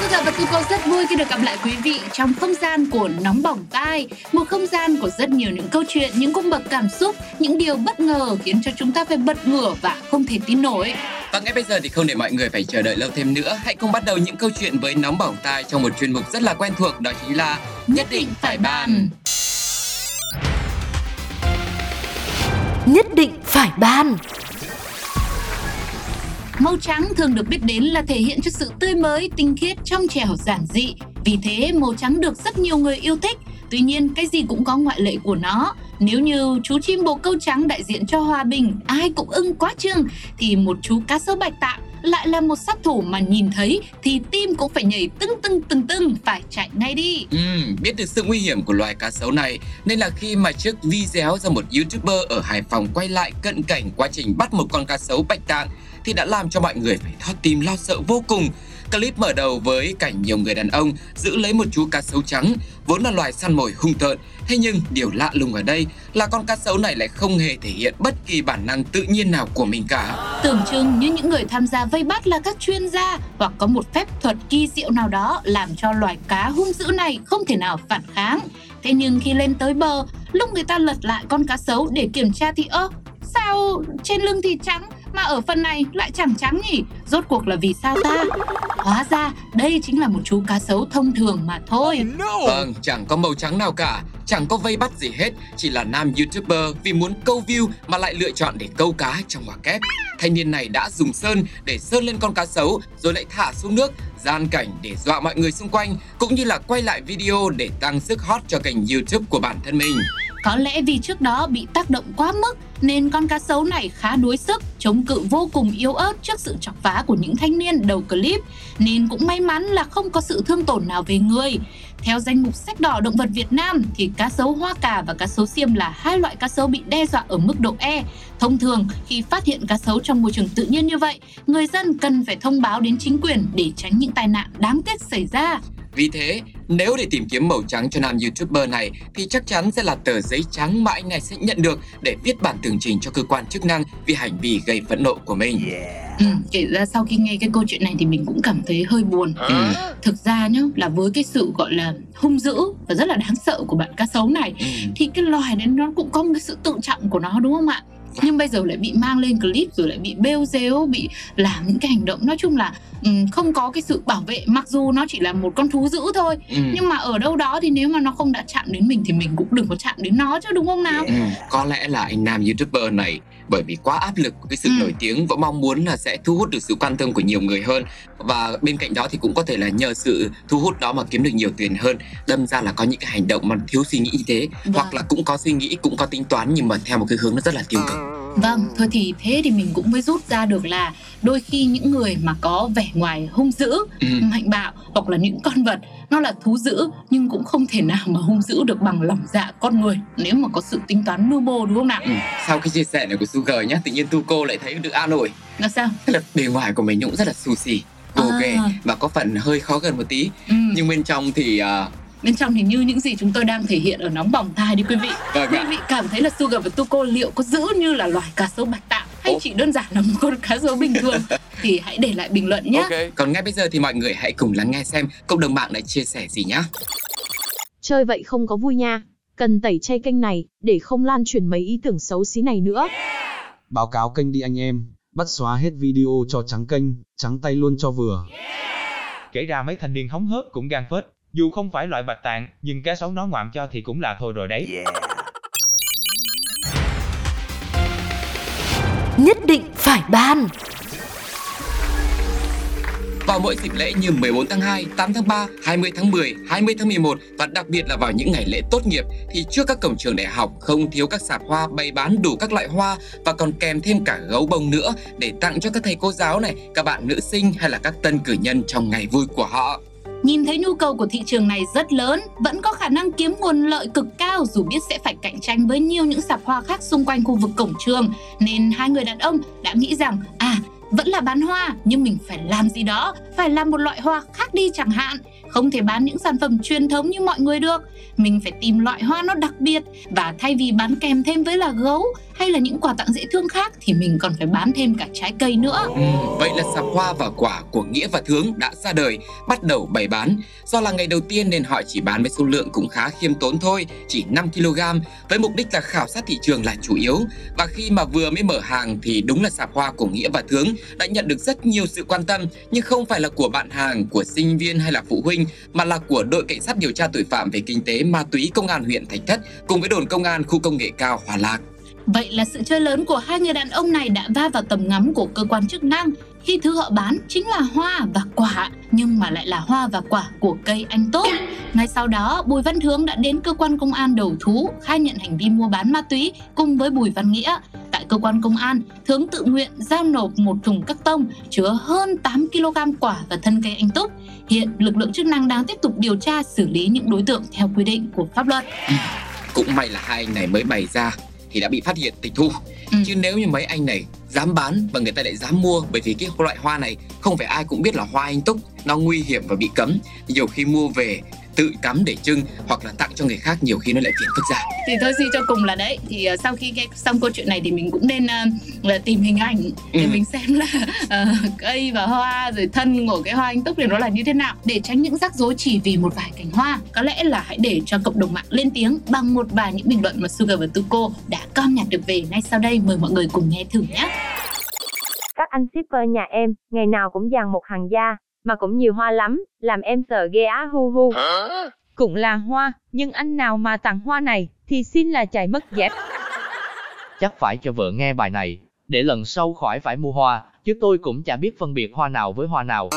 Thu Thảo và Thu Cô rất vui khi được gặp lại quý vị trong không gian của Nóng Bỏng Tai Một không gian của rất nhiều những câu chuyện, những cung bậc cảm xúc, những điều bất ngờ khiến cho chúng ta phải bật ngửa và không thể tin nổi. Và ngay bây giờ thì không để mọi người phải chờ đợi lâu thêm nữa, hãy cùng bắt đầu những câu chuyện với nóng bỏng tai trong một chuyên mục rất là quen thuộc đó chính là nhất định phải bàn. Nhất định phải ban Màu trắng thường được biết đến là thể hiện cho sự tươi mới, tinh khiết, trong trẻo, giản dị. Vì thế, màu trắng được rất nhiều người yêu thích. Tuy nhiên, cái gì cũng có ngoại lệ của nó. Nếu như chú chim bồ câu trắng đại diện cho hòa bình, ai cũng ưng quá chừng, thì một chú cá sấu bạch tạng lại là một sát thủ mà nhìn thấy thì tim cũng phải nhảy tưng tưng tưng tưng, phải chạy ngay đi. Ừ, biết được sự nguy hiểm của loài cá sấu này nên là khi mà chiếc video do một youtuber ở Hải Phòng quay lại cận cảnh quá trình bắt một con cá sấu bạch tạng thì đã làm cho mọi người phải thót tim lo sợ vô cùng. Clip mở đầu với cảnh nhiều người đàn ông giữ lấy một chú cá sấu trắng, vốn là loài săn mồi hung tợn. Thế nhưng điều lạ lùng ở đây là con cá sấu này lại không hề thể hiện bất kỳ bản năng tự nhiên nào của mình cả. Tưởng chừng như những người tham gia vây bắt là các chuyên gia hoặc có một phép thuật kỳ diệu nào đó làm cho loài cá hung dữ này không thể nào phản kháng. Thế nhưng khi lên tới bờ, lúc người ta lật lại con cá sấu để kiểm tra thì ơ, sao trên lưng thì trắng mà ở phần này lại chẳng trắng nhỉ? Rốt cuộc là vì sao ta? Hóa ra đây chính là một chú cá sấu thông thường mà thôi. Vâng, chẳng có màu trắng nào cả, chẳng có vây bắt gì hết, chỉ là nam youtuber vì muốn câu view mà lại lựa chọn để câu cá trong hòa kép. Thanh niên này đã dùng sơn để sơn lên con cá sấu rồi lại thả xuống nước, gian cảnh để dọa mọi người xung quanh cũng như là quay lại video để tăng sức hot cho kênh YouTube của bản thân mình. Có lẽ vì trước đó bị tác động quá mức nên con cá sấu này khá đuối sức, chống cự vô cùng yếu ớt trước sự chọc phá của những thanh niên đầu clip nên cũng may mắn là không có sự thương tổn nào về người. Theo danh mục sách đỏ động vật Việt Nam thì cá sấu hoa cà và cá sấu xiêm là hai loại cá sấu bị đe dọa ở mức độ E. Thông thường khi phát hiện cá sấu trong môi trường tự nhiên như vậy, người dân cần phải thông báo đến chính quyền để tránh những tai nạn đáng tiếc xảy ra. Vì thế, nếu để tìm kiếm màu trắng cho nam YouTuber này thì chắc chắn sẽ là tờ giấy trắng mà anh này sẽ nhận được để viết bản tường trình cho cơ quan chức năng vì hành vi gây phẫn nộ của mình. Ừ, kể ra sau khi nghe cái câu chuyện này thì mình cũng cảm thấy hơi buồn. Ừ. Thực ra nhá, là với cái sự gọi là hung dữ và rất là đáng sợ của bạn cá sấu này Ừ. thì cái loài đấy nó cũng có một cái sự tự trọng của nó đúng không ạ? Nhưng bây giờ lại bị mang lên clip rồi lại bị bêu rếu, bị làm những cái hành động nói chung là ừm, không có cái sự bảo vệ mặc dù nó chỉ là một con thú dữ thôi Ừ. nhưng mà ở đâu đó thì nếu mà nó không đã chạm đến mình thì mình cũng đừng có chạm đến nó chứ đúng không nào? Ừ, có lẽ là anh nam youtuber này bởi vì quá áp lực của cái sự Ừ. nổi tiếng và mong muốn là sẽ thu hút được sự quan tâm của nhiều người hơn và bên cạnh đó thì cũng có thể là nhờ sự thu hút đó mà kiếm được nhiều tiền hơn đâm ra là có những cái hành động mà thiếu suy nghĩ như thế Vâng. hoặc là cũng có suy nghĩ cũng có tính toán nhưng mà theo một cái hướng nó rất là tiêu cực Vâng, thôi thì thế thì mình cũng mới rút ra được là đôi khi những người mà có vẻ ngoài hung dữ, ừ. mạnh bạo hoặc là những con vật nó là thú dữ nhưng cũng không thể nào mà hung dữ được bằng lòng dạ con người nếu mà có sự tính toán mưu mô đúng không nào? Ừ. sau cái chia sẻ này của Sugar nhá tự nhiên tu cô lại thấy được an ủi Là sao? tức là bề ngoài của mình cũng rất là sushi À. ok và có phần hơi khó gần một tí Ừ. nhưng bên trong thì à, Bên trong thì như những gì chúng tôi đang thể hiện ở nóng bỏng tai đi quý vị. vâng Quý vị cảm thấy là Sugar và Tuko liệu có dữ như là loài cá sấu bạch tạng hay Ồ. chỉ đơn giản là một con cá sấu bình thường thì hãy để lại bình luận nhé. còn ngay bây giờ thì mọi người hãy cùng lắng nghe xem cộng đồng mạng đã chia sẻ gì nhá Chơi vậy không có vui nha. Cần tẩy chay kênh này, để không lan truyền mấy ý tưởng xấu xí này nữa. Báo cáo kênh đi anh em, bắt xóa hết video cho trắng kênh, trắng tay luôn cho vừa. Kể ra mấy thanh niên hóng hớt cũng gan phết. Dù không phải loại bạch tạng, nhưng cá sấu nó ngoạm cho thì cũng là thôi rồi đấy. Nhất định phải ban Vào mỗi dịp lễ như 14 tháng 2, 8 tháng 3, 20 tháng 10, 20 tháng 11 và đặc biệt là vào những ngày lễ tốt nghiệp thì trước các cổng trường đại học không thiếu các sạp hoa bày bán đủ các loại hoa và còn kèm thêm cả gấu bông nữa để tặng cho các thầy cô giáo này, các bạn nữ sinh hay là các tân cử nhân trong ngày vui của họ. Nhìn thấy nhu cầu của thị trường này rất lớn, vẫn có khả năng kiếm nguồn lợi cực cao dù biết sẽ phải cạnh tranh với nhiều những sạp hoa khác xung quanh khu vực cổng trường, nên hai người đàn ông đã nghĩ rằng à vẫn là bán hoa nhưng mình phải làm gì đó, phải làm một loại hoa khác đi chẳng hạn. Không thể bán những sản phẩm truyền thống như mọi người được. Mình phải tìm loại hoa nó đặc biệt và thay vì bán kèm thêm với là gấu hay là những quà tặng dễ thương khác thì mình còn phải bán thêm cả trái cây nữa. Ừ, vậy là sạp hoa và quả của Nghĩa và Thương đã ra đời, bắt đầu bày bán. Do là ngày đầu tiên nên họ chỉ bán với số lượng cũng khá khiêm tốn thôi, chỉ 5 kg, với mục đích là khảo sát thị trường là chủ yếu. Và khi mà vừa mới mở hàng thì đúng là sạp hoa của Nghĩa và Thương đã nhận được rất nhiều sự quan tâm, nhưng không phải là của bạn hàng, của sinh viên hay là phụ huynh, mà là của đội cảnh sát điều tra tội phạm về kinh tế ma túy công an huyện Thạch Thất cùng với đồn công an khu công nghệ cao Hòa Lạc. Vậy là sự chơi lớn của hai người đàn ông này đã va vào tầm ngắm của cơ quan chức năng khi thứ họ bán chính là hoa và quả, nhưng mà lại là hoa và quả của cây anh tốt. Ngay sau đó, Bùi Văn Thương đã đến cơ quan công an đầu thú, khai nhận hành vi mua bán ma túy cùng với Bùi Văn Nghĩa. Tại cơ quan công an, Thương tự nguyện giao nộp một thùng cắt tông chứa hơn 8 kg quả và thân cây anh túc. Hiện lực lượng chức năng đang tiếp tục điều tra xử lý những đối tượng theo quy định của pháp luật. Ừ, cũng may là hai anh này mới bày ra thì đã bị phát hiện tịch thu. Ừ. Chứ nếu như mấy anh này dám bán và người ta lại dám mua bởi vì cái loại hoa này không phải ai cũng biết là hoa anh túc, nó nguy hiểm và bị cấm. Nhiều khi mua về tự cắm để trưng hoặc là tặng cho người khác nhiều khi nó lại phiền phức ra. thì thôi suy cho cùng là đấy. Thì uh, sau khi nghe xong câu chuyện này thì mình cũng nên uh, là tìm hình ảnh để Ừ. mình xem là uh, cây và hoa rồi thân của cái hoa anh túc thì nó là như thế nào. Để tránh những rắc rối chỉ vì một vài cành hoa. Có lẽ là hãy để cho cộng đồng mạng lên tiếng bằng một vài những bình luận mà Sugar và Tuko đã com nhặt được về ngay sau đây. Mời mọi người cùng nghe thử nhé. Các anh shipper nhà em, ngày nào cũng dàn một hàng da, mà cũng nhiều hoa lắm, làm em sợ ghê á hu hu. Cũng là hoa, nhưng anh nào mà tặng hoa này thì xin là chạy mất dép. Chắc phải cho vợ nghe bài này, để lần sau khỏi phải mua hoa, chứ tôi cũng chả biết phân biệt hoa nào với hoa nào.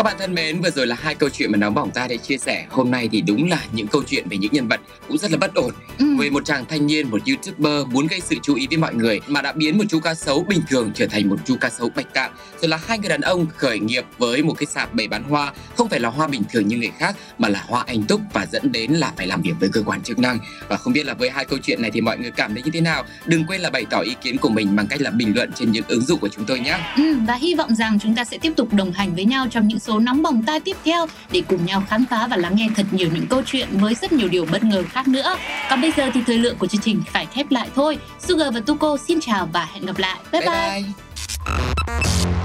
Các bạn thân mến, vừa rồi là hai câu chuyện mà nóng bỏng ta đã chia sẻ. Hôm nay thì đúng là những câu chuyện về những nhân vật cũng rất là bất ổn. Ừ. Về một chàng thanh niên, một youtuber muốn gây sự chú ý với mọi người mà đã biến một chú cá sấu bình thường trở thành một chú cá sấu bạch tạng. Rồi là hai người đàn ông khởi nghiệp với một cái sạp bày bán hoa, không phải là hoa bình thường như người khác mà là hoa anh túc và dẫn đến là phải làm việc với cơ quan chức năng. Và không biết là với hai câu chuyện này thì mọi người cảm thấy như thế nào? Đừng quên là bày tỏ ý kiến của mình bằng cách là bình luận trên những ứng dụng của chúng tôi nhé. Ừ, và hy vọng rằng chúng ta sẽ tiếp tục đồng hành với nhau trong những số nóng bỏng tai tiếp theo để cùng nhau khám phá và lắng nghe thật nhiều những câu chuyện với rất nhiều điều bất ngờ khác nữa. Còn bây giờ thì thời lượng của chương trình phải khép lại thôi. Sugar và Tuko xin chào và hẹn gặp lại. Bye bye. bye.